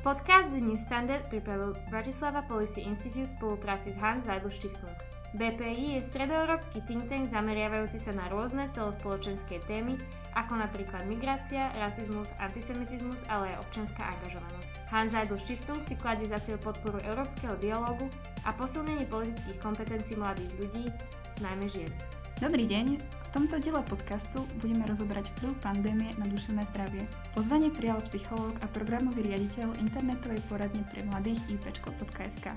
Podcast The New Standard pripravil Bratislava Policy Institute v spolupráci s Hans Seidel Stiftung. BPI je stredoeurópsky think tank zameriavajúci sa na rôzne celospoločenské témy, ako napríklad migrácia, rasizmus, antisemitizmus, ale aj občianská angažovanosť. Hans Seidel Stiftung si kladie za cieľ podporu európskeho dialogu a posilnenie politických kompetencií mladých ľudí, najmä žien. Dobrý deň, v tomto diele podcastu budeme rozoberať vplyv pandémie na duševné zdravie. Pozvanie prijal psychológ a programový riaditeľ internetovej poradne pre mladých ipčko.sk.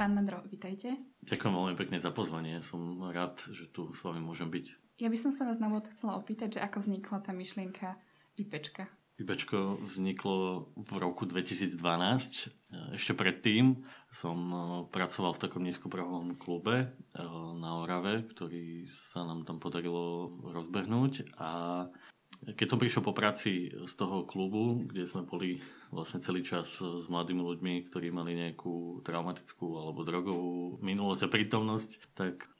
Pán Mandro, vítajte. Ďakujem veľmi pekne za pozvanie. Som rád, že tu s vami môžem byť. Ja by som sa vás na úvod chcela opýtať, že ako vznikla tá myšlienka IPčka. IPčko vzniklo v roku 2012. Ešte predtým som e, pracoval v takom nízkoprahovom klube e, na Orave, ktorý sa nám tam podarilo rozbehnúť a keď som prišiel po práci z toho klubu, kde sme boli vlastne celý čas s mladými ľuďmi, ktorí mali nejakú traumatickú alebo drogovú minulosť a prítomnosť, tak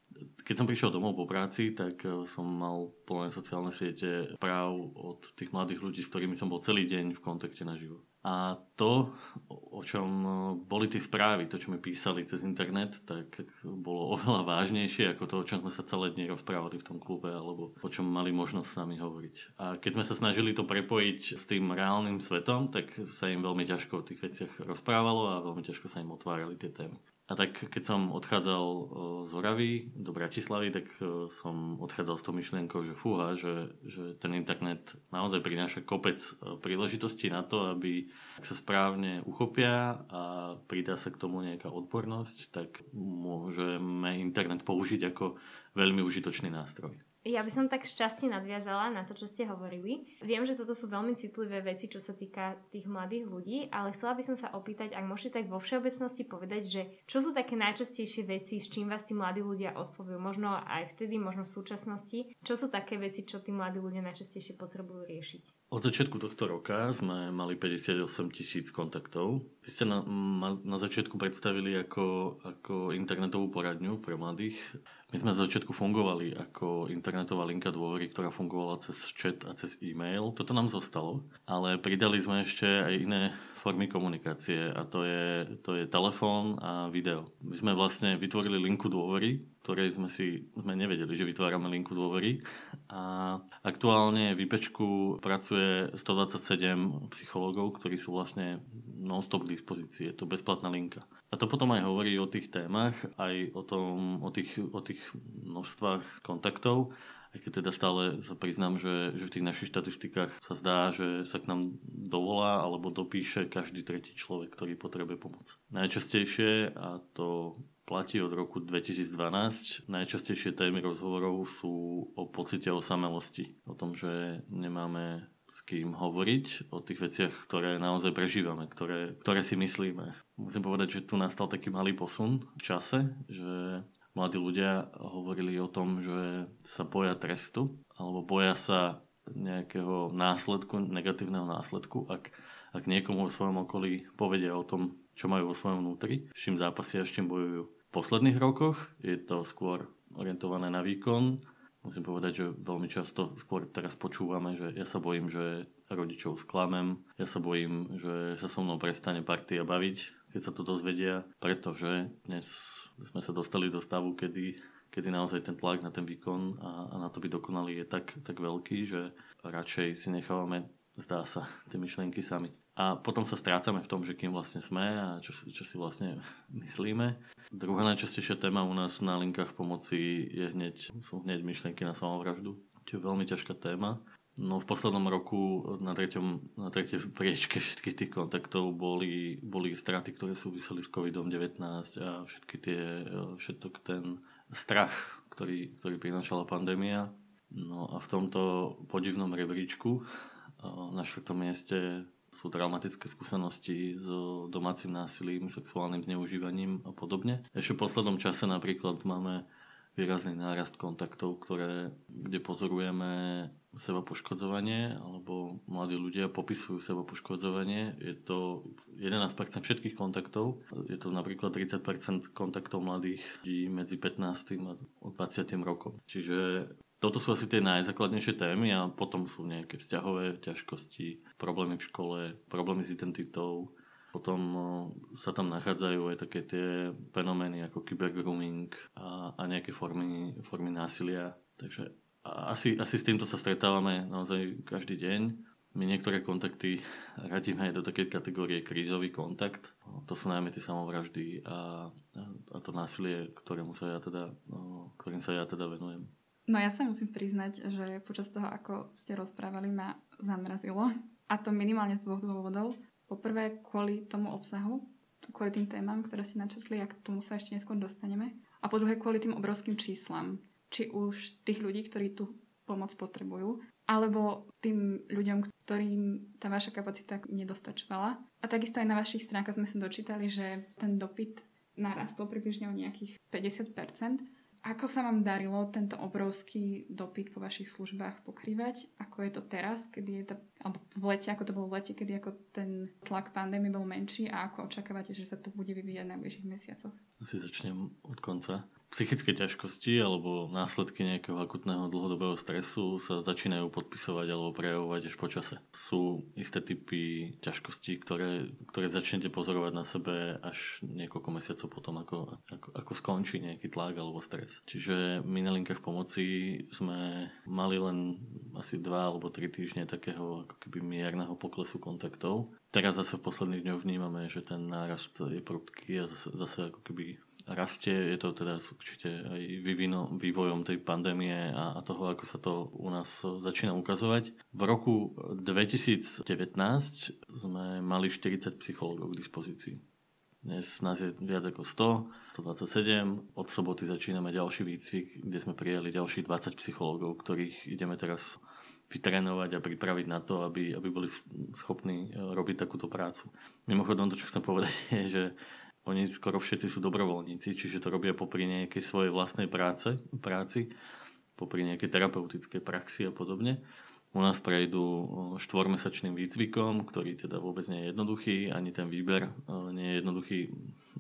keď som prišiel domov po práci, tak eh, som mal plné sociálne siete práv od tých mladých ľudí, s ktorými som bol celý deň v kontakte naživo. A to, o čom eh, boli tie správy, to, čo mi písali cez internet, tak bolo oveľa vážnejšie ako to, o čom sme sa celé dni rozprávali v tom klube, alebo o čom mali možnosť s nami hovoriť. A keď sme sa snažili to prepojiť s tým reálnym svetom, tak sa im veľmi ťažko o tých veciach rozprávalo a veľmi ťažko sa im otvárali tie témy. A tak keď som odchádzal z Oravy do Bratislavy, tak som odchádzal s tou myšlienkou, že fúha, že, že ten internet naozaj prináša kopec príležitostí na to, aby ak sa správne uchopia a pridá sa k tomu nejaká odbornosť, tak môžeme internet použiť ako veľmi užitočný nástroj. Ja by som tak šťastie nadviazala na to, čo ste hovorili. Viem, že toto sú veľmi citlivé veci, čo sa týka tých mladých ľudí, ale chcela by som sa opýtať, ak môžete tak vo všeobecnosti povedať, že čo sú také najčastejšie veci, s čím vás tí mladí ľudia oslovujú, možno aj vtedy, možno v súčasnosti. Čo sú také veci, čo tí mladí ľudia najčastejšie potrebujú riešiť? Od začiatku tohto roka sme mali 58 tisíc kontaktov. Vy ste na, na začiatku predstavili ako, ako internetovú poradňu pre mladých. My sme na začiatku fungovali ako internetová linka dôvery, ktorá fungovala cez chat a cez e-mail. Toto nám zostalo, ale pridali sme ešte aj iné formy komunikácie a to je, to je telefón a video. My sme vlastne vytvorili linku dôvery, ktorej sme si sme nevedeli, že vytvárame linku dôvery a aktuálne v IPčku pracuje 127 psychológov, ktorí sú vlastne non-stop k dispozícii. Je to bezplatná linka. A to potom aj hovorí o tých témach, aj o, tom, o, tých, o tých množstvách kontaktov, aj keď teda stále sa priznám, že, že v tých našich štatistikách sa zdá, že sa k nám dovolá alebo dopíše každý tretí človek, ktorý potrebuje pomoc. Najčastejšie, a to platí od roku 2012, najčastejšie témy rozhovorov sú o pocite osamelosti. O tom, že nemáme s kým hovoriť o tých veciach, ktoré naozaj prežívame, ktoré, ktoré si myslíme. Musím povedať, že tu nastal taký malý posun v čase, že mladí ľudia hovorili o tom, že sa boja trestu alebo boja sa nejakého následku, negatívneho následku, ak, ak niekomu vo svojom okolí povedia o tom, čo majú vo svojom vnútri, s čím zápasia s čím bojujú. V posledných rokoch je to skôr orientované na výkon, musím povedať, že veľmi často skôr teraz počúvame, že ja sa bojím, že rodičov sklamem, ja sa bojím, že sa so mnou prestane partia baviť, keď sa to dozvedia, pretože dnes sme sa dostali do stavu, kedy, kedy naozaj ten tlak na ten výkon a, a na to byť dokonalý je tak, tak veľký, že radšej si nechávame, zdá sa, tie myšlienky sami. A potom sa strácame v tom, že kým vlastne sme a čo, čo si vlastne myslíme. Druhá najčastejšia téma u nás na linkách pomoci je hneď, sú hneď myšlienky na samovraždu, čo je veľmi ťažká téma. No v poslednom roku na, treťom, na tretej priečke všetkých tých kontaktov boli, boli straty, ktoré súviseli s COVID-19 a všetky tie, všetok ten strach, ktorý, ktorý prinášala pandémia. No a v tomto podivnom rebríčku na štvrtom mieste sú traumatické skúsenosti s domácim násilím, sexuálnym zneužívaním a podobne. Ešte v poslednom čase napríklad máme výrazný nárast kontaktov, ktoré, kde pozorujeme seba poškodzovanie, alebo mladí ľudia popisujú seba poškodzovanie. Je to 11% všetkých kontaktov. Je to napríklad 30% kontaktov mladých ľudí medzi 15. a 20. rokom. Čiže toto sú asi tie najzákladnejšie témy a potom sú nejaké vzťahové ťažkosti, problémy v škole, problémy s identitou, Potom sa tam nachádzajú aj také tie fenomény ako kybergrooming a, a nejaké formy, formy násilia. Takže asi, asi s týmto sa stretávame naozaj každý deň. My niektoré kontakty radíme aj do takej kategórie krízový kontakt. To sú najmä tie samovraždy a, a to násilie, ktorému sa ja teda, ktorým sa ja teda venujem. No ja sa musím priznať, že počas toho, ako ste rozprávali, ma zamrazilo. A to minimálne z dvoch dôvodov. Poprvé kvôli tomu obsahu, kvôli tým témam, ktoré si načetli a k tomu sa ešte neskôr dostaneme. A po druhé kvôli tým obrovským číslam. Či už tých ľudí, ktorí tú pomoc potrebujú, alebo tým ľuďom, ktorým tá vaša kapacita nedostačovala. A takisto aj na vašich stránkach sme sa dočítali, že ten dopyt narastol približne o nejakých 50%. Ako sa vám darilo tento obrovský dopyt po vašich službách pokrývať? Ako je to teraz, kedy je to, alebo v lete, ako to bolo v lete, kedy ako ten tlak pandémie bol menší a ako očakávate, že sa to bude vyvíjať v najbližších mesiacoch? Asi začnem od konca psychické ťažkosti alebo následky nejakého akutného dlhodobého stresu sa začínajú podpisovať alebo prejavovať až počase. Sú isté typy ťažkostí, ktoré, ktoré začnete pozorovať na sebe až niekoľko mesiacov potom, ako, ako, ako skončí nejaký tlak alebo stres. Čiže my na linkách pomoci sme mali len asi dva alebo tri týždne takého ako keby mierneho poklesu kontaktov. Teraz zase v posledných dňoch vnímame, že ten nárast je prudký a zase, zase ako keby rastie, je to teda určite aj vyvino, vývojom tej pandémie a, a toho, ako sa to u nás začína ukazovať. V roku 2019 sme mali 40 psychológov k dispozícii. Dnes nás je viac ako 100, 127. Od soboty začíname ďalší výcvik, kde sme prijali ďalších 20 psychológov, ktorých ideme teraz vytrénovať a pripraviť na to, aby, aby boli schopní e, robiť takúto prácu. Mimochodom, to, čo chcem povedať, je, že oni skoro všetci sú dobrovoľníci, čiže to robia popri nejakej svojej vlastnej práce, práci, popri nejakej terapeutickej praxi a podobne. U nás prejdú štvormesačným výcvikom, ktorý teda vôbec nie je jednoduchý, ani ten výber nie je jednoduchý.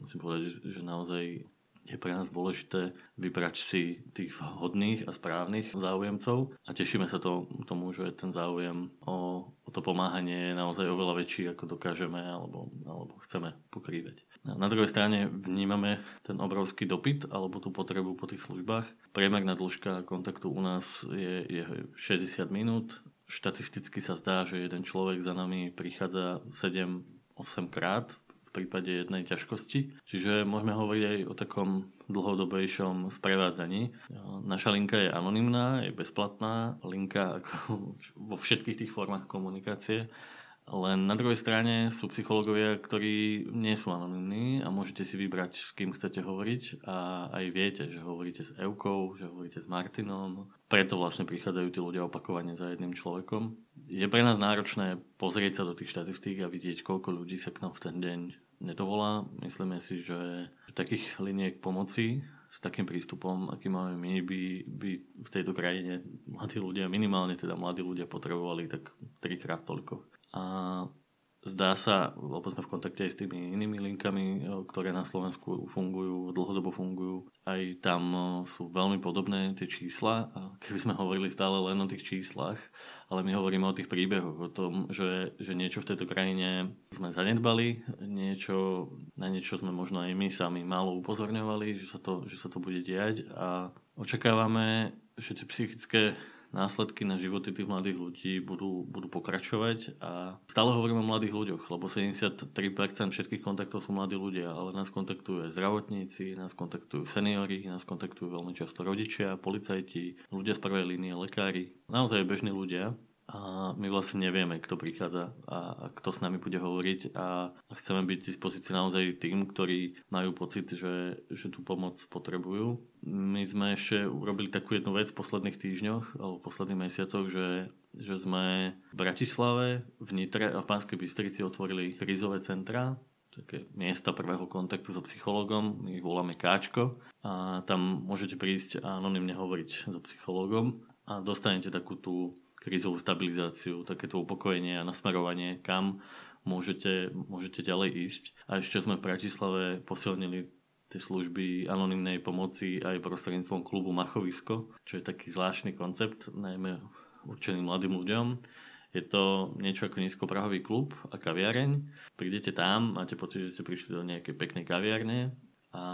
Musím povedať, že naozaj je pre nás dôležité vybrať si tých hodných a správnych záujemcov a tešíme sa to, tomu, že ten záujem o to pomáhanie je naozaj oveľa väčší, ako dokážeme alebo, alebo chceme pokrývať. Na druhej strane vnímame ten obrovský dopyt alebo tú potrebu po tých službách. Priemerná dĺžka kontaktu u nás je, je 60 minút. Štatisticky sa zdá, že jeden človek za nami prichádza 7-8 krát prípade jednej ťažkosti. Čiže môžeme hovoriť aj o takom dlhodobejšom sprevádzaní. Naša linka je anonymná, je bezplatná, linka ako vo všetkých tých formách komunikácie. Len na druhej strane sú psychológovia, ktorí nie sú anonimní a môžete si vybrať, s kým chcete hovoriť a aj viete, že hovoríte s Eukou, že hovoríte s Martinom. Preto vlastne prichádzajú tí ľudia opakovane za jedným človekom. Je pre nás náročné pozrieť sa do tých štatistík a vidieť, koľko ľudí sa k nám v ten deň nedovolá. Myslíme si, že takých liniek pomoci s takým prístupom, aký máme my, by, by v tejto krajine mladí ľudia, minimálne teda mladí ľudia potrebovali tak trikrát toľko. A zdá sa, lebo sme v kontakte aj s tými inými linkami, e, ktoré na Slovensku fungujú, dlhodobo fungujú, aj tam e, sú veľmi podobné tie čísla. Keby sme hovorili stále len o tých číslach, ale my hovoríme o tých príbehoch, o tom, že, že niečo v tejto krajine sme zanedbali, niečo, na niečo sme možno aj my sami málo upozorňovali, že sa to, že sa to bude diať a očakávame, že tie psychické následky na životy tých mladých ľudí budú, budú pokračovať a stále hovoríme o mladých ľuďoch, lebo 73% všetkých kontaktov sú mladí ľudia, ale nás kontaktujú aj zdravotníci, nás kontaktujú seniory, nás kontaktujú veľmi často rodičia, policajti, ľudia z prvej línie, lekári, naozaj bežní ľudia a my vlastne nevieme, kto prichádza a, a kto s nami bude hovoriť a, a chceme byť v dispozícii naozaj tým, ktorí majú pocit, že, že tú pomoc potrebujú. My sme ešte urobili takú jednu vec v posledných týždňoch alebo v posledných mesiacoch, že, že sme v Bratislave, v Nitre a v Pánskej Bystrici otvorili krízové centra, také miesta prvého kontaktu so psychologom, my ich voláme Káčko a tam môžete prísť a anonymne hovoriť so psychologom a dostanete takú tú krízovú stabilizáciu, takéto upokojenie a nasmerovanie, kam môžete, môžete ďalej ísť. A ešte sme v Bratislave posilnili tie služby anonymnej pomoci aj prostredníctvom klubu Machovisko, čo je taký zvláštny koncept, najmä určený mladým ľuďom. Je to niečo ako nízkoprahový klub a kaviareň. Prídete tam, máte pocit, že ste prišli do nejakej peknej kaviarne a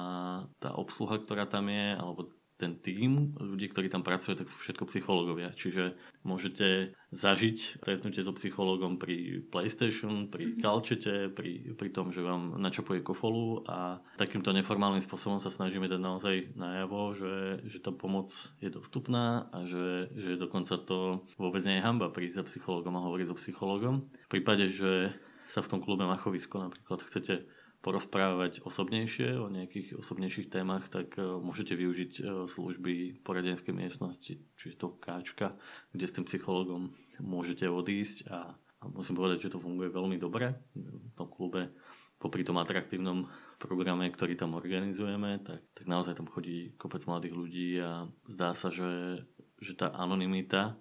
tá obsluha, ktorá tam je, alebo ten tým ľudí, ktorí tam pracujú, tak sú všetko psychológovia. Čiže môžete zažiť stretnutie so psychológom pri PlayStation, pri kalčete, mhm. pri, pri tom, že vám načapuje kofolu a takýmto neformálnym spôsobom sa snažíme dať naozaj najavo, že, že tá pomoc je dostupná a že, že dokonca to vôbec nie je hamba prísť za psychológom a hovoriť so psychológom. V prípade, že sa v tom klube Machovisko napríklad chcete porozprávať osobnejšie o nejakých osobnejších témach, tak e, môžete využiť e, služby poradenskej miestnosti, čiže to káčka, kde s tým psychologom môžete odísť a, a musím povedať, že to funguje veľmi dobre. V tom klube popri tom atraktívnom programe, ktorý tam organizujeme, tak, tak naozaj tam chodí kopec mladých ľudí a zdá sa, že, že tá anonimita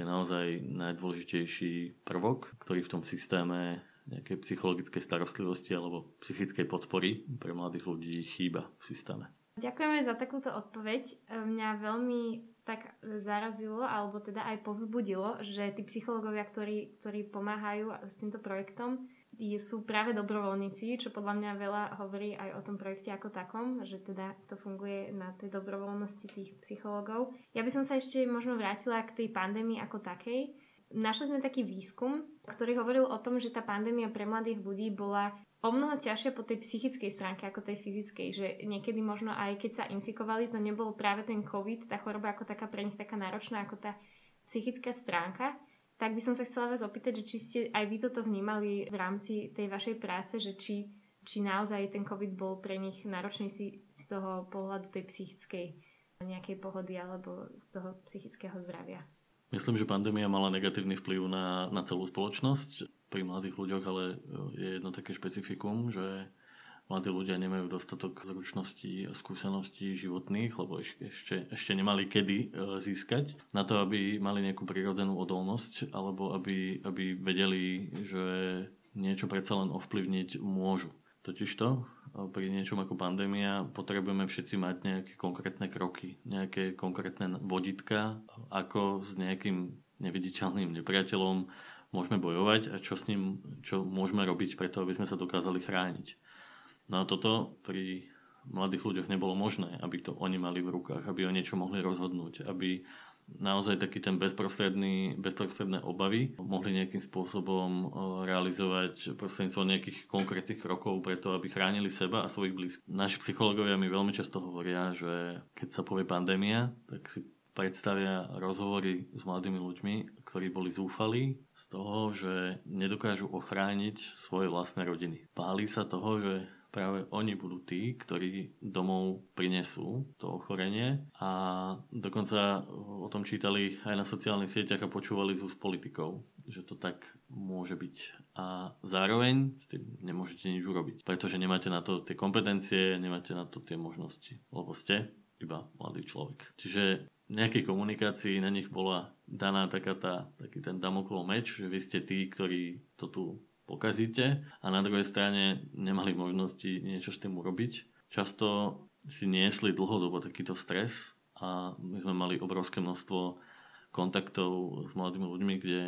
je naozaj najdôležitejší prvok, ktorý v tom systéme nejakej psychologickej starostlivosti alebo psychickej podpory pre mladých ľudí chýba v systéme. Ďakujeme za takúto odpoveď. Mňa veľmi tak zarazilo, alebo teda aj povzbudilo, že tí psychológovia, ktorí, ktorí pomáhajú s týmto projektom, sú práve dobrovoľníci, čo podľa mňa veľa hovorí aj o tom projekte ako takom, že teda to funguje na tej dobrovoľnosti tých psychológov. Ja by som sa ešte možno vrátila k tej pandémii ako takej Našli sme taký výskum, ktorý hovoril o tom, že tá pandémia pre mladých ľudí bola o mnoho ťažšia po tej psychickej stránke ako tej fyzickej, že niekedy možno aj keď sa infikovali, to nebol práve ten COVID, tá choroba ako taká pre nich taká náročná ako tá psychická stránka. Tak by som sa chcela vás opýtať, že či ste aj vy toto vnímali v rámci tej vašej práce, že či, či naozaj ten COVID bol pre nich náročný si z toho pohľadu tej psychickej nejakej pohody alebo z toho psychického zdravia. Myslím, že pandémia mala negatívny vplyv na, na celú spoločnosť pri mladých ľuďoch, ale e, je jedno také špecifikum, že mladí ľudia nemajú dostatok zručností a skúseností životných, lebo ešte, ešte nemali kedy e, získať, na to, aby mali nejakú prirodzenú odolnosť, alebo aby, aby vedeli, že niečo predsa len ovplyvniť môžu. Totižto pri niečom ako pandémia potrebujeme všetci mať nejaké konkrétne kroky, nejaké konkrétne vodítka, ako s nejakým neviditeľným nepriateľom môžeme bojovať a čo s ním, čo môžeme robiť preto, aby sme sa dokázali chrániť. No a toto pri mladých ľuďoch nebolo možné, aby to oni mali v rukách, aby o niečo mohli rozhodnúť, aby naozaj taký ten bezprostredný, bezprostredné obavy mohli nejakým spôsobom e, realizovať prostredníctvom nejakých konkrétnych krokov preto, aby chránili seba a svojich blízkych. Naši psychológovia mi veľmi často hovoria, že keď sa povie pandémia, tak si predstavia rozhovory s mladými ľuďmi, ktorí boli zúfali z toho, že nedokážu ochrániť svoje vlastné rodiny. Páli sa toho, že práve oni budú tí, ktorí domov prinesú to ochorenie a dokonca o tom čítali aj na sociálnych sieťach a počúvali z úst politikov, že to tak môže byť. A zároveň s tým nemôžete nič urobiť, pretože nemáte na to tie kompetencie, nemáte na to tie možnosti, lebo ste iba mladý človek. Čiže nejakej komunikácii na nich bola daná taká tá, taký ten damoklov meč, že vy ste tí, ktorí to tu pokazíte a na druhej strane nemali možnosti niečo s tým urobiť. Často si niesli dlhodobo takýto stres a my sme mali obrovské množstvo kontaktov s mladými ľuďmi, kde,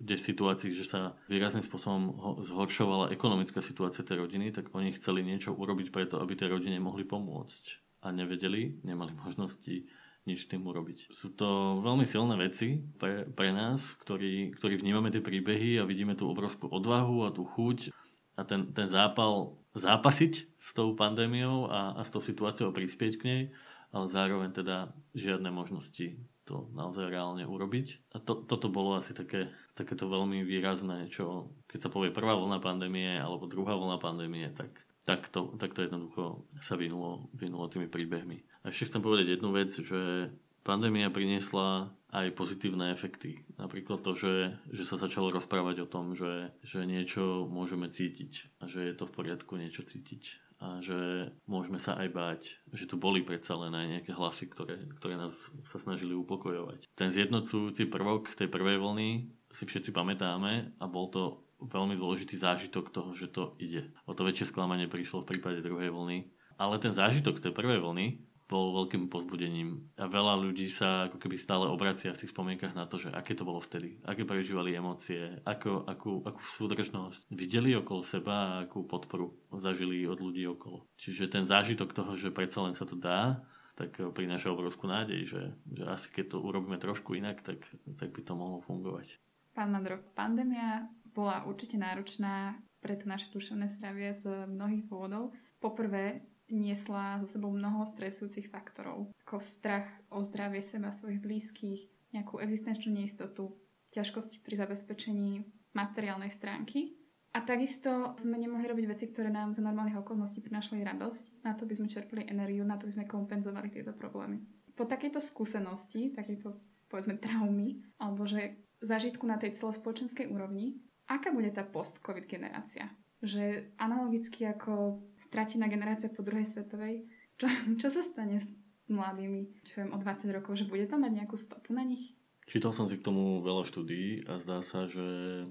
kde v situácii, že sa výrazným spôsobom zhoršovala ekonomická situácia tej rodiny, tak oni chceli niečo urobiť preto, aby tej rodine mohli pomôcť a nevedeli, nemali možnosti nič s tým urobiť. Sú to veľmi silné veci pre, pre nás, ktorí, ktorí vnímame tie príbehy a vidíme tú obrovskú odvahu a tú chuť a ten, ten zápal zápasiť s tou pandémiou a, a s tou situáciou prispieť k nej, ale zároveň teda žiadne možnosti to naozaj reálne urobiť. A to, toto bolo asi také, takéto veľmi výrazné, čo keď sa povie prvá vlna pandémie alebo druhá vlna pandémie, tak, tak, to, tak to jednoducho sa vynulo, vynulo tými príbehmi. A ešte chcem povedať jednu vec, že pandémia priniesla aj pozitívne efekty. Napríklad to, že, že sa začalo rozprávať o tom, že, že niečo môžeme cítiť a že je to v poriadku niečo cítiť a že môžeme sa aj báť, že tu boli predsa len aj nejaké hlasy, ktoré, ktoré nás sa snažili upokojovať. Ten zjednocujúci prvok tej prvej vlny si všetci pamätáme a bol to veľmi dôležitý zážitok toho, že to ide. O to väčšie sklamanie prišlo v prípade druhej vlny. Ale ten zážitok z tej prvej vlny bol veľkým pozbudením. A veľa ľudí sa ako keby stále obracia v tých spomienkach na to, že aké to bolo vtedy, aké prežívali emócie, ako, akú, akú súdržnosť videli okolo seba a akú podporu zažili od ľudí okolo. Čiže ten zážitok toho, že predsa len sa to dá, tak prináša obrovskú nádej, že, že asi keď to urobíme trošku inak, tak, tak by to mohlo fungovať. Pán Madro, pandémia bola určite náročná pre to naše duševné zdravie z mnohých dôvodov. Poprvé, niesla so sebou mnoho stresujúcich faktorov, ako strach o zdravie seba, svojich blízkych, nejakú existenčnú neistotu, ťažkosti pri zabezpečení materiálnej stránky. A takisto sme nemohli robiť veci, ktoré nám za normálnych okolností prinášali radosť. Na to by sme čerpali energiu, na to by sme kompenzovali tieto problémy. Po takejto skúsenosti, takejto povedzme traumy, alebo že zažitku na tej celospoločenskej úrovni, aká bude tá post-covid generácia? Že analogicky ako stratená generácia po druhej svetovej, čo, čo sa stane s mladými, čo viem, o 20 rokov, že bude to mať nejakú stopu na nich? Čítal som si k tomu veľa štúdií a zdá sa, že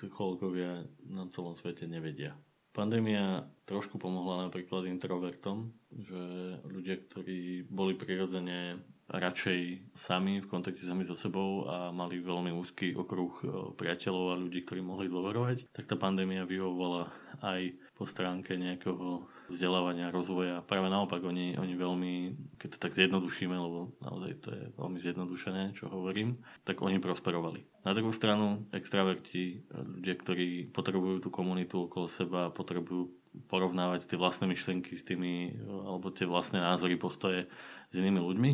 psychológovia na celom svete nevedia. Pandémia trošku pomohla napríklad introvertom, že ľudia, ktorí boli prirodzene radšej sami v kontakte sami so sebou a mali veľmi úzky okruh e, priateľov a ľudí, ktorí mohli dôverovať, tak tá pandémia vyhovovala aj po stránke nejakého vzdelávania, rozvoja. Práve naopak, oni, oni veľmi, keď to tak zjednodušíme, lebo naozaj to je veľmi zjednodušené, čo hovorím, tak oni prosperovali. Na druhú stranu, extraverti, ľudia, ktorí potrebujú tú komunitu okolo seba, potrebujú porovnávať tie vlastné myšlienky s tými, alebo tie vlastné názory, postoje s inými ľuďmi,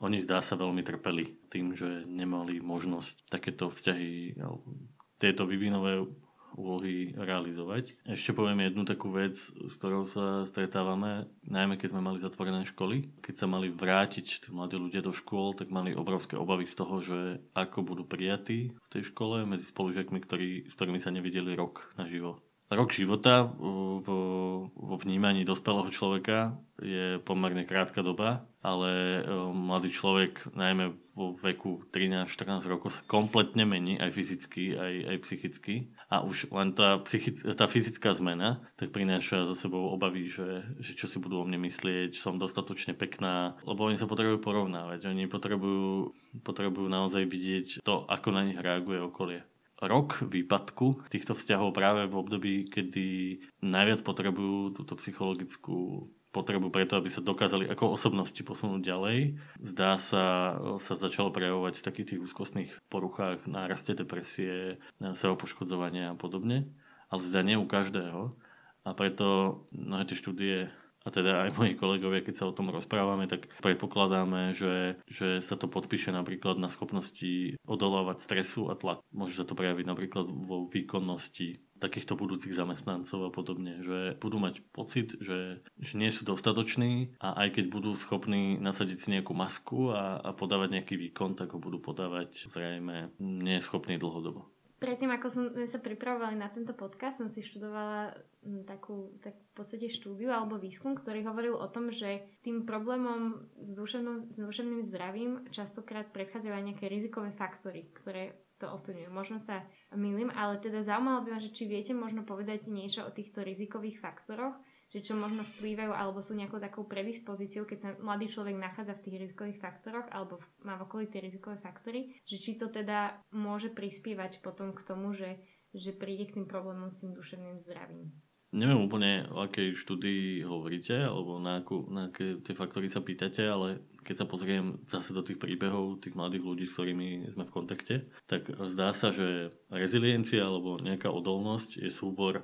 oni zdá sa veľmi trpeli tým, že nemali možnosť takéto vzťahy, tieto vyvinové úlohy realizovať. Ešte poviem jednu takú vec, s ktorou sa stretávame, najmä keď sme mali zatvorené školy. Keď sa mali vrátiť mladí ľudia do škôl, tak mali obrovské obavy z toho, že ako budú prijatí v tej škole medzi spolužiakmi, ktorí, s ktorými sa nevideli rok naživo. Rok života vo, vo vnímaní dospelého človeka je pomerne krátka doba, ale e, mladý človek, najmä vo veku 13-14 rokov, sa kompletne mení aj fyzicky, aj, aj psychicky. A už len tá, psychic, tá fyzická zmena tak prináša za sebou obavy, že, že čo si budú o mne myslieť, som dostatočne pekná, lebo oni sa potrebujú porovnávať. Oni potrebujú, potrebujú naozaj vidieť to, ako na nich reaguje okolie rok výpadku týchto vzťahov práve v období, kedy najviac potrebujú túto psychologickú potrebu preto, aby sa dokázali ako osobnosti posunúť ďalej. Zdá sa, sa začalo prejavovať v takých tých úzkostných poruchách, náraste depresie, sebapoškodzovania a podobne. Ale teda nie u každého. A preto mnohé tie štúdie a teda aj moji kolegovia, keď sa o tom rozprávame, tak predpokladáme, že, že sa to podpíše napríklad na schopnosti odolávať stresu a tlak. Môže sa to prejaviť napríklad vo výkonnosti takýchto budúcich zamestnancov a podobne, že budú mať pocit, že, že nie sú dostatoční a aj keď budú schopní nasadiť si nejakú masku a, a podávať nejaký výkon, tak ho budú podávať zrejme nie schopní dlhodobo. Predtým, ako sme sa pripravovali na tento podcast, som si študovala mm, takú, tak v podstate štúdiu alebo výskum, ktorý hovoril o tom, že tým problémom s, duševným, s duševným zdravím častokrát predchádzajú aj nejaké rizikové faktory, ktoré to ovplyvňujú. Možno sa milím, ale teda zaujímalo by ma, že či viete možno povedať niečo o týchto rizikových faktoroch, že čo možno vplývajú alebo sú nejakou takou predispozíciou, keď sa mladý človek nachádza v tých rizikových faktoroch alebo má v okolí tie rizikové faktory, že či to teda môže prispievať potom k tomu, že, že príde k tým problémom s tým duševným zdravím. Neviem úplne, o akej štúdii hovoríte, alebo na, akú, na aké tie faktory sa pýtate, ale keď sa pozriem zase do tých príbehov tých mladých ľudí, s ktorými sme v kontakte, tak zdá sa, že reziliencia alebo nejaká odolnosť je súbor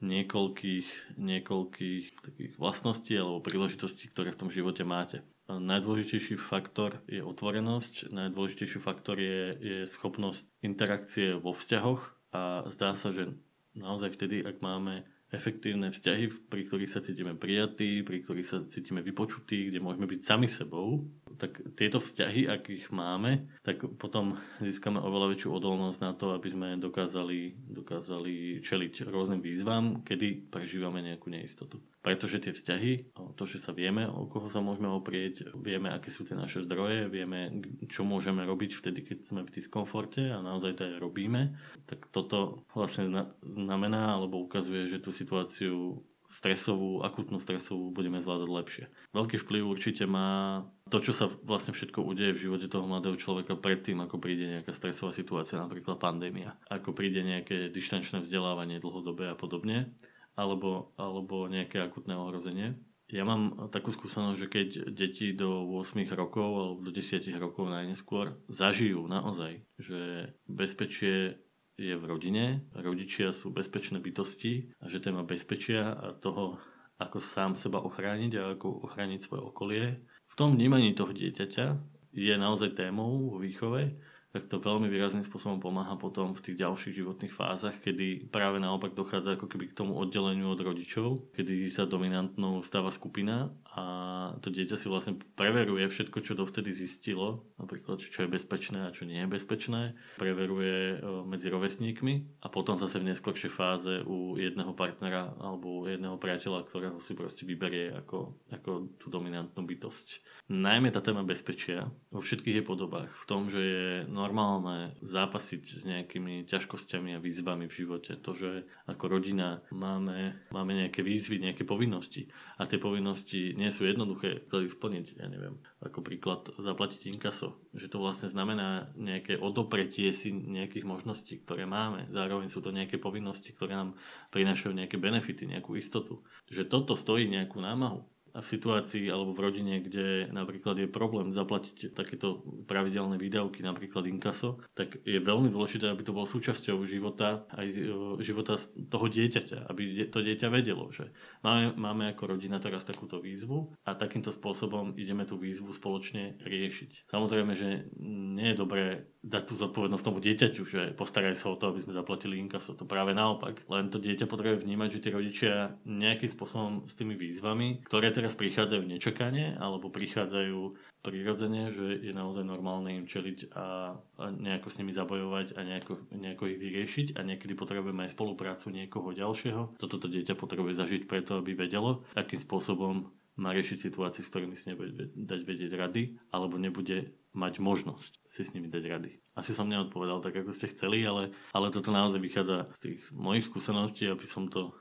niekoľkých, niekoľkých takých vlastností alebo príležitostí, ktoré v tom živote máte. Najdôležitejší faktor je otvorenosť, najdôležitejší faktor je, je schopnosť interakcie vo vzťahoch a zdá sa, že naozaj vtedy, ak máme efektívne vzťahy, pri ktorých sa cítime prijatí, pri ktorých sa cítime vypočutí, kde môžeme byť sami sebou, tak tieto vzťahy, ak ich máme, tak potom získame oveľa väčšiu odolnosť na to, aby sme dokázali, dokázali čeliť rôznym výzvam, kedy prežívame nejakú neistotu. Pretože tie vzťahy, to, že sa vieme, o koho sa môžeme oprieť, vieme, aké sú tie naše zdroje, vieme, čo môžeme robiť vtedy, keď sme v diskomforte a naozaj to aj robíme, tak toto vlastne znamená alebo ukazuje, že tú situáciu stresovú, akutnú stresovú budeme zvládať lepšie. Veľký vplyv určite má to, čo sa vlastne všetko udeje v živote toho mladého človeka predtým, ako príde nejaká stresová situácia, napríklad pandémia, ako príde nejaké dištančné vzdelávanie dlhodobé a podobne, alebo, alebo nejaké akutné ohrozenie. Ja mám takú skúsenosť, že keď deti do 8 rokov alebo do 10 rokov najneskôr zažijú naozaj, že bezpečie je v rodine, rodičia sú bezpečné bytosti a že téma bezpečia a toho, ako sám seba ochrániť a ako ochrániť svoje okolie, v tom vnímaní toho dieťaťa je naozaj témou vo výchove tak to veľmi výrazným spôsobom pomáha potom v tých ďalších životných fázach, kedy práve naopak dochádza ako keby k tomu oddeleniu od rodičov, kedy sa dominantnou stáva skupina a to dieťa si vlastne preveruje všetko, čo dovtedy zistilo, napríklad čo je bezpečné a čo nie je bezpečné, preveruje e, medzi rovesníkmi a potom zase v neskôršej fáze u jedného partnera alebo jedného priateľa, ktorého si proste vyberie ako, ako tú dominantnú bytosť. Najmä tá téma bezpečia vo všetkých jej podobách, v tom, že je no normálne zápasiť s nejakými ťažkosťami a výzvami v živote. To, že ako rodina máme, máme nejaké výzvy, nejaké povinnosti a tie povinnosti nie sú jednoduché ich splniť. Ja neviem, ako príklad zaplatiť inkaso. Že to vlastne znamená nejaké odopretie si nejakých možností, ktoré máme. Zároveň sú to nejaké povinnosti, ktoré nám prinášajú nejaké benefity, nejakú istotu. Že toto stojí nejakú námahu v situácii alebo v rodine, kde napríklad je problém zaplatiť takéto pravidelné výdavky, napríklad inkaso, tak je veľmi dôležité, aby to bol súčasťou života aj e, života toho dieťaťa, aby to dieťa vedelo, že máme, máme ako rodina teraz takúto výzvu a takýmto spôsobom ideme tú výzvu spoločne riešiť. Samozrejme, že nie je dobré dať tú zodpovednosť tomu dieťaťu, že postaraj sa o to, aby sme zaplatili inkaso. To práve naopak. Len to dieťa potrebuje vnímať, že tí rodičia nejakým spôsobom s tými výzvami, ktoré teraz prichádzajú nečakane alebo prichádzajú prirodzene, že je naozaj normálne im čeliť a, a nejako s nimi zabojovať a nejako, nejako ich vyriešiť a niekedy potrebujeme aj spoluprácu niekoho ďalšieho. Toto to dieťa potrebuje zažiť preto, aby vedelo, akým spôsobom má riešiť situácie, s ktorými si nebude dať vedieť rady, alebo nebude mať možnosť si s nimi dať rady. Asi som neodpovedal tak, ako ste chceli, ale, ale toto naozaj vychádza z tých mojich skúseností, aby som to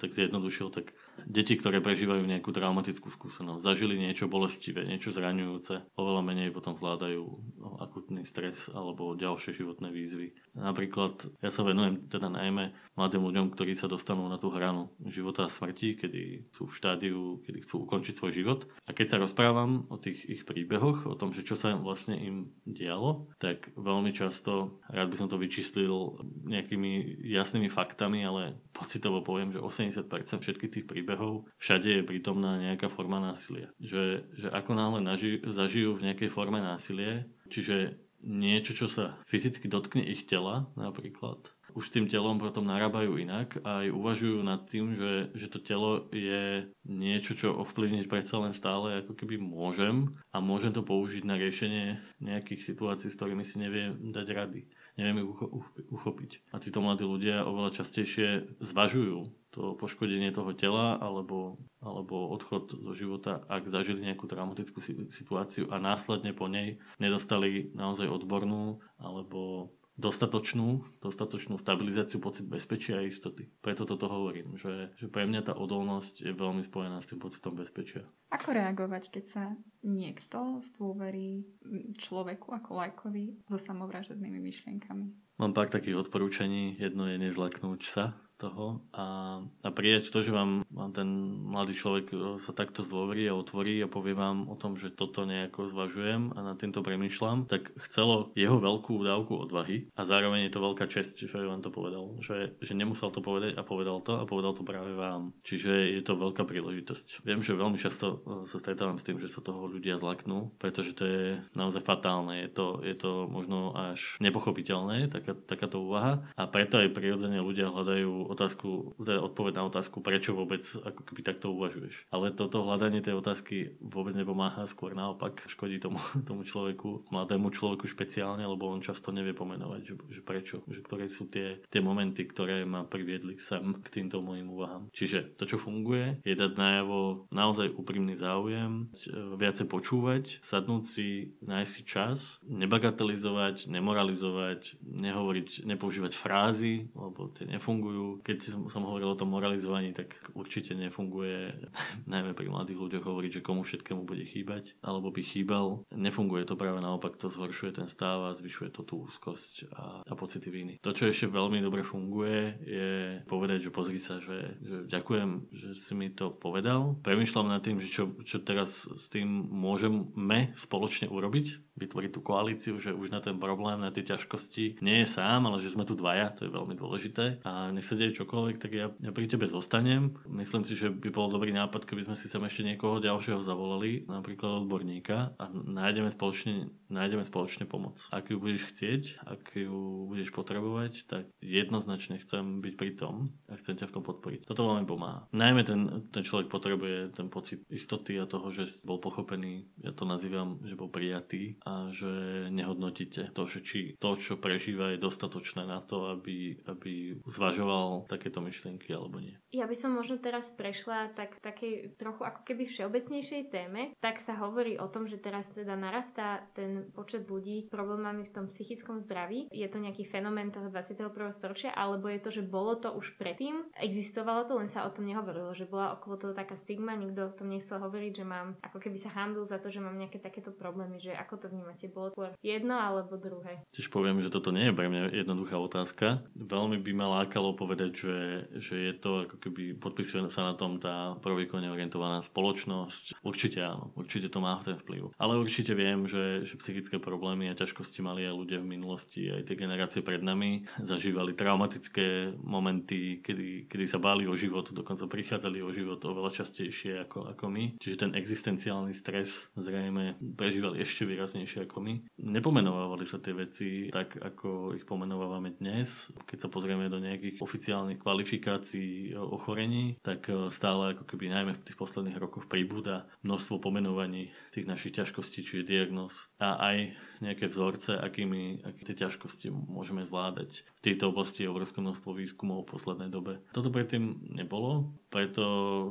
tak zjednodušil, tak deti, ktoré prežívajú nejakú traumatickú skúsenosť, zažili niečo bolestivé, niečo zraňujúce, oveľa menej potom zvládajú no, akutný stres alebo ďalšie životné výzvy. Napríklad ja sa venujem teda najmä mladým ľuďom, ktorí sa dostanú na tú hranu života a smrti, kedy sú v štádiu, kedy chcú ukončiť svoj život. A keď sa rozprávam o tých ich príbehoch, o tom, že čo sa vlastne im dialo, tak veľmi často, rád by som to vyčíslil nejakými jasnými faktami, ale pocitovo poviem, že 80% všetkých tých príbehov všade je prítomná nejaká forma násilia. Že, že ako náhle naži- zažijú v nejakej forme násilie, čiže niečo, čo sa fyzicky dotkne ich tela napríklad, už s tým telom potom narábajú inak a aj uvažujú nad tým, že, že to telo je niečo, čo ovplyvniť predsa len stále ako keby môžem a môžem to použiť na riešenie nejakých situácií, s ktorými si neviem dať rady nevieme ucho- uchopiť. A títo mladí ľudia oveľa častejšie zvažujú to poškodenie toho tela alebo, alebo odchod zo života, ak zažili nejakú traumatickú situáciu a následne po nej nedostali naozaj odbornú alebo dostatočnú, dostatočnú stabilizáciu, pocit bezpečia a istoty. Preto toto hovorím, že, že pre mňa tá odolnosť je veľmi spojená s tým pocitom bezpečia. Ako reagovať, keď sa niekto stôverí človeku ako lajkovi so samovražednými myšlienkami? Mám pár takých odporúčaní. Jedno je nezlaknúť sa toho a, a prijať to, že vám, vám ten mladý človek e, sa takto zdôverí a otvorí a povie vám o tom, že toto nejako zvažujem a na týmto premyšľam, tak chcelo jeho veľkú dávku odvahy a zároveň je to veľká čest, že vám to povedal. Že, že nemusel to povedať a povedal to a povedal to práve vám. Čiže je to veľká príležitosť. Viem, že veľmi často e, sa stretávam s tým, že sa toho ľudia zlaknú, pretože to je naozaj fatálne. Je to, je to možno až nepochopiteľné, taká, takáto úvaha a preto aj prirodzene ľudia hľadajú otázku, teda odpoveď na otázku, prečo vôbec ako keby takto uvažuješ. Ale toto hľadanie tej otázky vôbec nepomáha, skôr naopak škodí tomu, tomu človeku, mladému človeku špeciálne, lebo on často nevie pomenovať, že, že prečo, že ktoré sú tie, tie momenty, ktoré ma priviedli sem k týmto mojim úvahám. Čiže to, čo funguje, je dať najavo naozaj úprimný záujem, viacej počúvať, sadnúť si, nájsť si čas, nebagatelizovať, nemoralizovať, nehovoriť, nepoužívať frázy, lebo tie nefungujú, keď som hovoril o tom moralizovaní, tak určite nefunguje, najmä pri mladých ľuďoch hovoriť, že komu všetkému bude chýbať, alebo by chýbal. Nefunguje to práve naopak, to zhoršuje ten stav a zvyšuje to tú úzkosť a, a pocity viny. To, čo ešte veľmi dobre funguje, je povedať, že pozri sa, že, že ďakujem, že si mi to povedal. Premýšľam nad tým, že čo, čo teraz s tým môžeme spoločne urobiť, vytvoriť tú koalíciu, že už na ten problém, na tie ťažkosti nie je sám, ale že sme tu dvaja, to je veľmi dôležité. A nech sa deje čokoľvek, tak ja, ja pri tebe zostanem. Myslím si, že by bol dobrý nápad, keby sme si sem ešte niekoho ďalšieho zavolali, napríklad odborníka a nájdeme spoločne, nájdeme spoločne pomoc. Ak ju budeš chcieť, ak ju budeš potrebovať, tak jednoznačne chcem byť pri tom a chcem ťa v tom podporiť. Toto veľmi pomáha. Najmä ten, ten človek potrebuje ten pocit istoty a toho, že bol pochopený, ja to nazývam, že bol prijatý a že nehodnotíte to, že či to, čo prežíva, je dostatočné na to, aby, aby zvažoval takéto myšlienky alebo nie. Ja by som možno teraz prešla tak takej trochu ako keby všeobecnejšej téme. Tak sa hovorí o tom, že teraz teda narastá ten počet ľudí problémami v tom psychickom zdraví. Je to nejaký fenomén toho 21. storočia, alebo je to, že bolo to už predtým, existovalo to, len sa o tom nehovorilo, že bola okolo toho taká stigma, nikto o tom nechcel hovoriť, že mám ako keby sa hambil za to, že mám nejaké takéto problémy, že ako to vnímate? Bolo skôr jedno alebo druhé? Tiež poviem, že toto nie je pre mňa jednoduchá otázka. Veľmi by ma lákalo povedať, že, že je to ako keby podpisuje sa na tom tá provýkonne orientovaná spoločnosť. Určite áno, určite to má ten vplyv. Ale určite viem, že, že psychické problémy a ťažkosti mali aj ľudia v minulosti, aj tie generácie pred nami. Zažívali traumatické momenty, kedy, kedy sa báli o život, dokonca prichádzali o život oveľa častejšie ako, ako my. Čiže ten existenciálny stres zrejme prežívali ešte výraznejšie ako my. Nepomenovávali sa tie veci tak, ako ich pomenovávame dnes. Keď sa pozrieme do nejakých oficiálnych kvalifikácií ochorení, tak e, stále ako keby najmä v tých posledných rokoch pribúda množstvo pomenovaní tých našich ťažkostí, čiže diagnóz a aj nejaké vzorce, akými, aké tie ťažkosti môžeme zvládať. V tejto oblasti je obrovské množstvo výskumov v poslednej dobe. Toto predtým nebolo, preto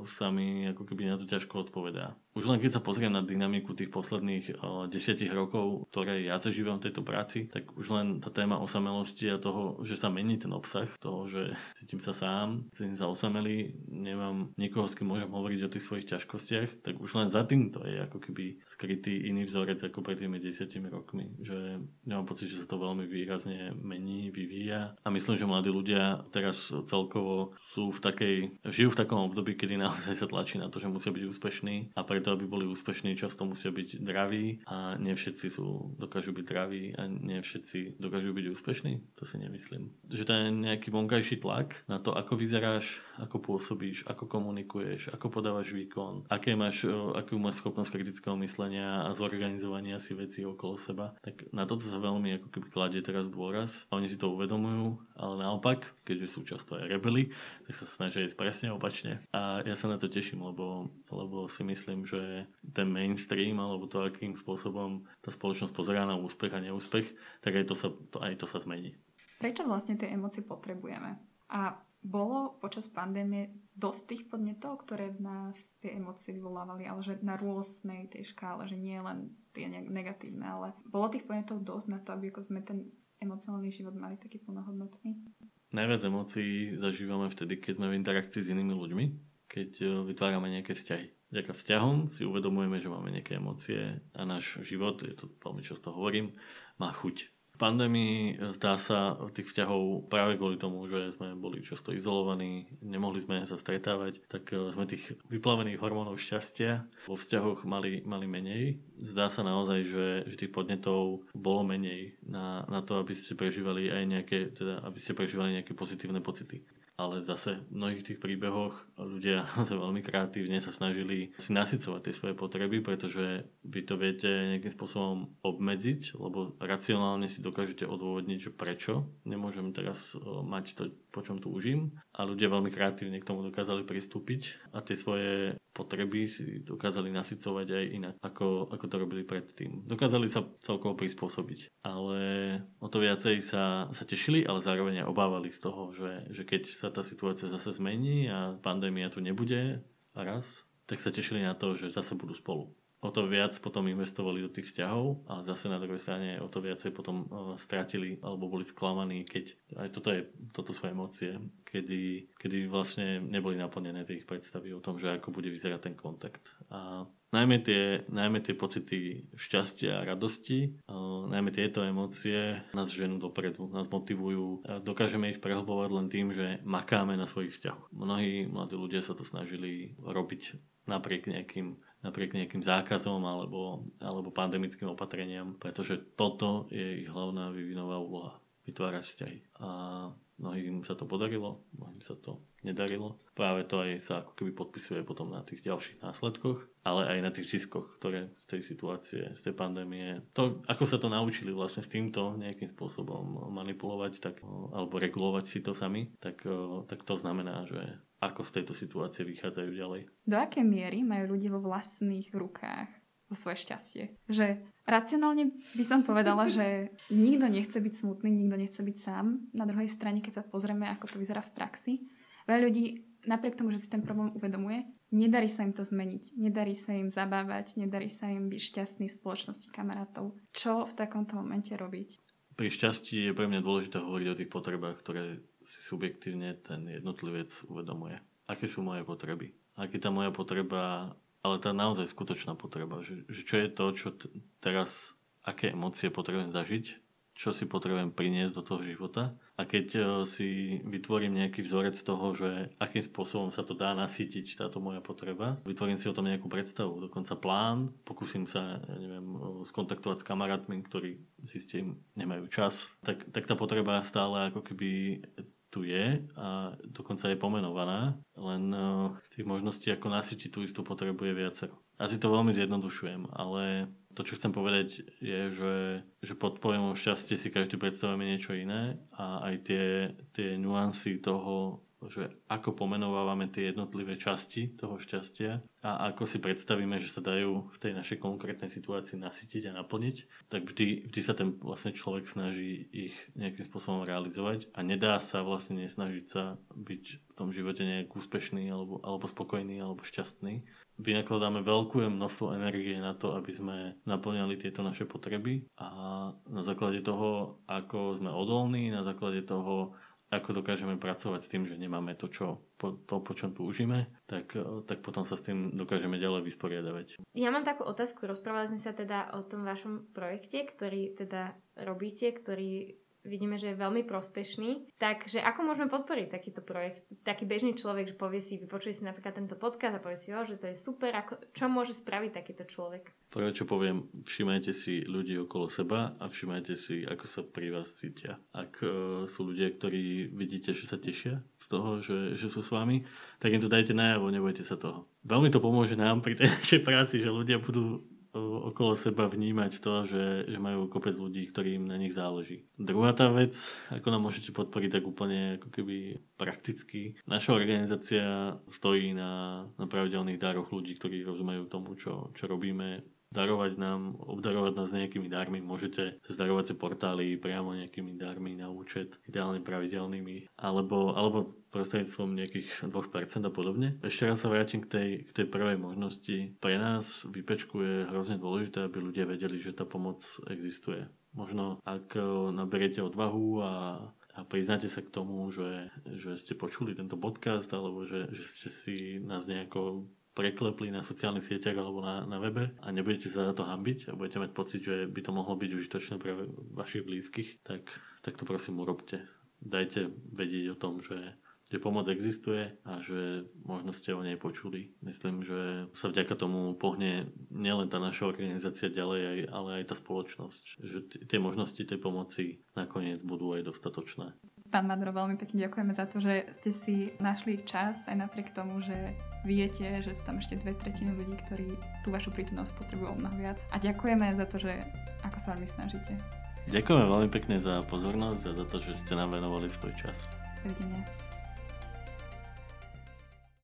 sa mi ako keby na to ťažko odpovedá. Už len keď sa pozriem na dynamiku tých posledných o, desiatich rokov, ktoré ja zažívam v tejto práci, tak už len tá téma osamelosti a toho, že sa mení ten obsah, toho, že cítim sa sám, cítim sa osamelý, nemám nikoho, s kým môžem hovoriť o tých svojich ťažkostiach, tak už len za týmto je ako keby skrytý iný vzorec ako pred tými desiatimi rokmi. Že nemám pocit, že sa to veľmi výrazne mení, vyvíja a myslím, že mladí ľudia teraz celkovo sú v takej, žijú v takom období, kedy naozaj sa tlačí na to, že musia byť úspešní a preto preto, aby boli úspešní, často musia byť draví a nie všetci sú, dokážu byť draví a nie všetci dokážu byť úspešní. To si nemyslím. Že to je nejaký vonkajší tlak na to, ako vyzeráš, ako pôsobíš, ako komunikuješ, ako podávaš výkon, aké máš, akú máš schopnosť kritického myslenia a zorganizovania si veci okolo seba. Tak na toto sa veľmi ako keby kladie teraz dôraz a oni si to uvedomujú, ale naopak, keďže sú často aj rebeli, tak sa snažia ísť presne opačne. A ja sa na to teším, lebo, lebo si myslím, že ten mainstream alebo to, akým spôsobom tá spoločnosť pozerá na úspech a neúspech, tak aj to sa, to, aj to sa zmení. Prečo vlastne tie emócie potrebujeme? A bolo počas pandémie dosť tých podnetov, ktoré v nás tie emócie vyvolávali, ale že na rôznej tej škále, že nie len tie negatívne, ale bolo tých podnetov dosť na to, aby ako sme ten emocionálny život mali taký plnohodnotný? Najviac emócií zažívame vtedy, keď sme v interakcii s inými ľuďmi, keď e, vytvárame nejaké vzťahy. Vďaka vzťahom si uvedomujeme, že máme nejaké emócie a náš život, je to veľmi často hovorím, má chuť. V pandémii zdá sa tých vzťahov práve kvôli tomu, že sme boli často izolovaní, nemohli sme sa stretávať, tak e, sme tých vyplavených hormónov šťastia vo vzťahoch mali, mali menej. Zdá sa naozaj, že, že tých podnetov bolo menej na, na to, aby ste prežívali aj nejaké, teda aby ste prežívali nejaké pozitívne pocity ale zase v mnohých tých príbehoch ľudia sa veľmi kreatívne sa snažili si nasycovať tie svoje potreby, pretože vy to viete nejakým spôsobom obmedziť, lebo racionálne si dokážete odôvodniť, že prečo nemôžem teraz mať to, po čom túžim a ľudia veľmi kreatívne k tomu dokázali pristúpiť a tie svoje potreby si dokázali nasycovať aj inak, ako, ako to robili predtým. Dokázali sa celkovo prispôsobiť, ale o to viacej sa, sa tešili, ale zároveň aj obávali z toho, že, že keď sa tá situácia zase zmení a pandémia tu nebude a raz, tak sa tešili na to, že zase budú spolu o to viac potom investovali do tých vzťahov a zase na druhej strane o to viacej potom stratili alebo boli sklamaní, keď aj toto, je, toto sú emócie, kedy, kedy vlastne neboli naplnené tie ich predstavy o tom, že ako bude vyzerať ten kontakt. A najmä tie, najmä tie pocity šťastia a radosti, najmä tieto emócie nás ženú dopredu, nás motivujú. Dokážeme ich prehlbovať len tým, že makáme na svojich vzťahoch. Mnohí mladí ľudia sa to snažili robiť napriek nejakým napriek nejakým zákazom alebo, alebo pandemickým opatreniam, pretože toto je ich hlavná vývinová úloha vytvárať vzťahy. A mnohým sa to podarilo, mnohým sa to nedarilo. Práve to aj sa ako keby podpisuje potom na tých ďalších následkoch, ale aj na tých ziskoch, ktoré z tej situácie, z tej pandémie. To, ako sa to naučili vlastne s týmto nejakým spôsobom manipulovať tak, alebo regulovať si to sami, tak, tak to znamená, že ako z tejto situácie vychádzajú ďalej. Do akej miery majú ľudia vo vlastných rukách svoje šťastie? Že racionálne by som povedala, že nikto nechce byť smutný, nikto nechce byť sám. Na druhej strane, keď sa pozrieme, ako to vyzerá v praxi, veľa ľudí napriek tomu, že si ten problém uvedomuje, nedarí sa im to zmeniť, nedarí sa im zabávať, nedarí sa im byť šťastný v spoločnosti kamarátov. Čo v takomto momente robiť? Pri šťastí je pre mňa dôležité hovoriť o tých potrebách, ktoré si subjektívne ten jednotlivec uvedomuje. Aké sú moje potreby? Aký tá moja potreba, ale tá naozaj skutočná potreba, že, že čo je to, čo t- teraz, aké emócie potrebujem zažiť, čo si potrebujem priniesť do toho života. A keď e, si vytvorím nejaký vzorec toho, že akým spôsobom sa to dá nasýtiť, táto moja potreba, vytvorím si o tom nejakú predstavu, dokonca plán, pokúsim sa, ja neviem, skontaktovať s kamarátmi, ktorí si nemajú čas, tak, tak tá potreba stále ako keby tu je a dokonca je pomenovaná, len uh, tých možností, ako nasytiť tú istú potrebu je viacero. Asi to veľmi zjednodušujem, ale to, čo chcem povedať, je, že, že pod pojmom šťastie si každý predstavujeme niečo iné a aj tie, tie nuancy toho, že ako pomenovávame tie jednotlivé časti toho šťastia a ako si predstavíme, že sa dajú v tej našej konkrétnej situácii nasytiť a naplniť, tak vždy, vždy sa ten vlastne človek snaží ich nejakým spôsobom realizovať a nedá sa vlastne nesnažiť sa byť v tom živote nejak úspešný alebo, alebo spokojný alebo šťastný. Vynakladáme veľké množstvo energie na to, aby sme naplňali tieto naše potreby a na základe toho, ako sme odolní, na základe toho, ako dokážeme pracovať s tým, že nemáme to, čo, po, to po čom túžime, tak, tak potom sa s tým dokážeme ďalej vysporiadavať. Ja mám takú otázku. Rozprávali sme sa teda o tom vašom projekte, ktorý teda robíte, ktorý vidíme, že je veľmi prospešný. Takže ako môžeme podporiť takýto projekt? Taký bežný človek, že povie si, vypočuje si napríklad tento podcast a povie si, že to je super, ako, čo môže spraviť takýto človek? Prvé, čo poviem, všimajte si ľudí okolo seba a všimajte si, ako sa pri vás cítia. Ak uh, sú ľudia, ktorí vidíte, že sa tešia z toho, že, že sú s vami, tak im to dajte najavo, nebojte sa toho. Veľmi to pomôže nám pri tej našej práci, že ľudia budú okolo seba vnímať to, že, že majú kopec ľudí, ktorým na nich záleží. Druhá tá vec, ako nám môžete podporiť tak úplne ako keby prakticky. Naša organizácia stojí na, na pravidelných dároch ľudí, ktorí rozumejú tomu, čo, čo robíme darovať nám, obdarovať nás nejakými darmi. Môžete cez darovacie portály priamo nejakými darmi na účet, ideálne pravidelnými, alebo, alebo prostredníctvom nejakých 2% a podobne. Ešte raz sa vrátim k tej, k tej prvej možnosti. Pre nás vypečku je hrozne dôležité, aby ľudia vedeli, že tá pomoc existuje. Možno ak eh, naberiete odvahu a a priznáte sa k tomu, že, že ste počuli tento podcast alebo že, že ste si nás nejako preklepli na sociálnych sieťach alebo na, na webe a nebudete sa za to hambiť a budete mať pocit, že by to mohlo byť užitočné pre vašich blízkych, tak, tak to prosím urobte. Dajte vedieť o tom, že že pomoc existuje a že možno ste o nej počuli. Myslím, že sa vďaka tomu pohne nielen tá naša organizácia ďalej, ale aj tá spoločnosť. Že t- tie možnosti tej pomoci nakoniec budú aj dostatočné. Pán Madro, veľmi pekne ďakujeme za to, že ste si našli čas aj napriek tomu, že viete, že sú tam ešte dve tretiny ľudí, ktorí tú vašu prítomnosť potrebujú o mnoho viac. A ďakujeme za to, že ako sa veľmi snažíte. Ďakujeme veľmi pekne za pozornosť a za to, že ste nám venovali svoj čas. Dovidenia.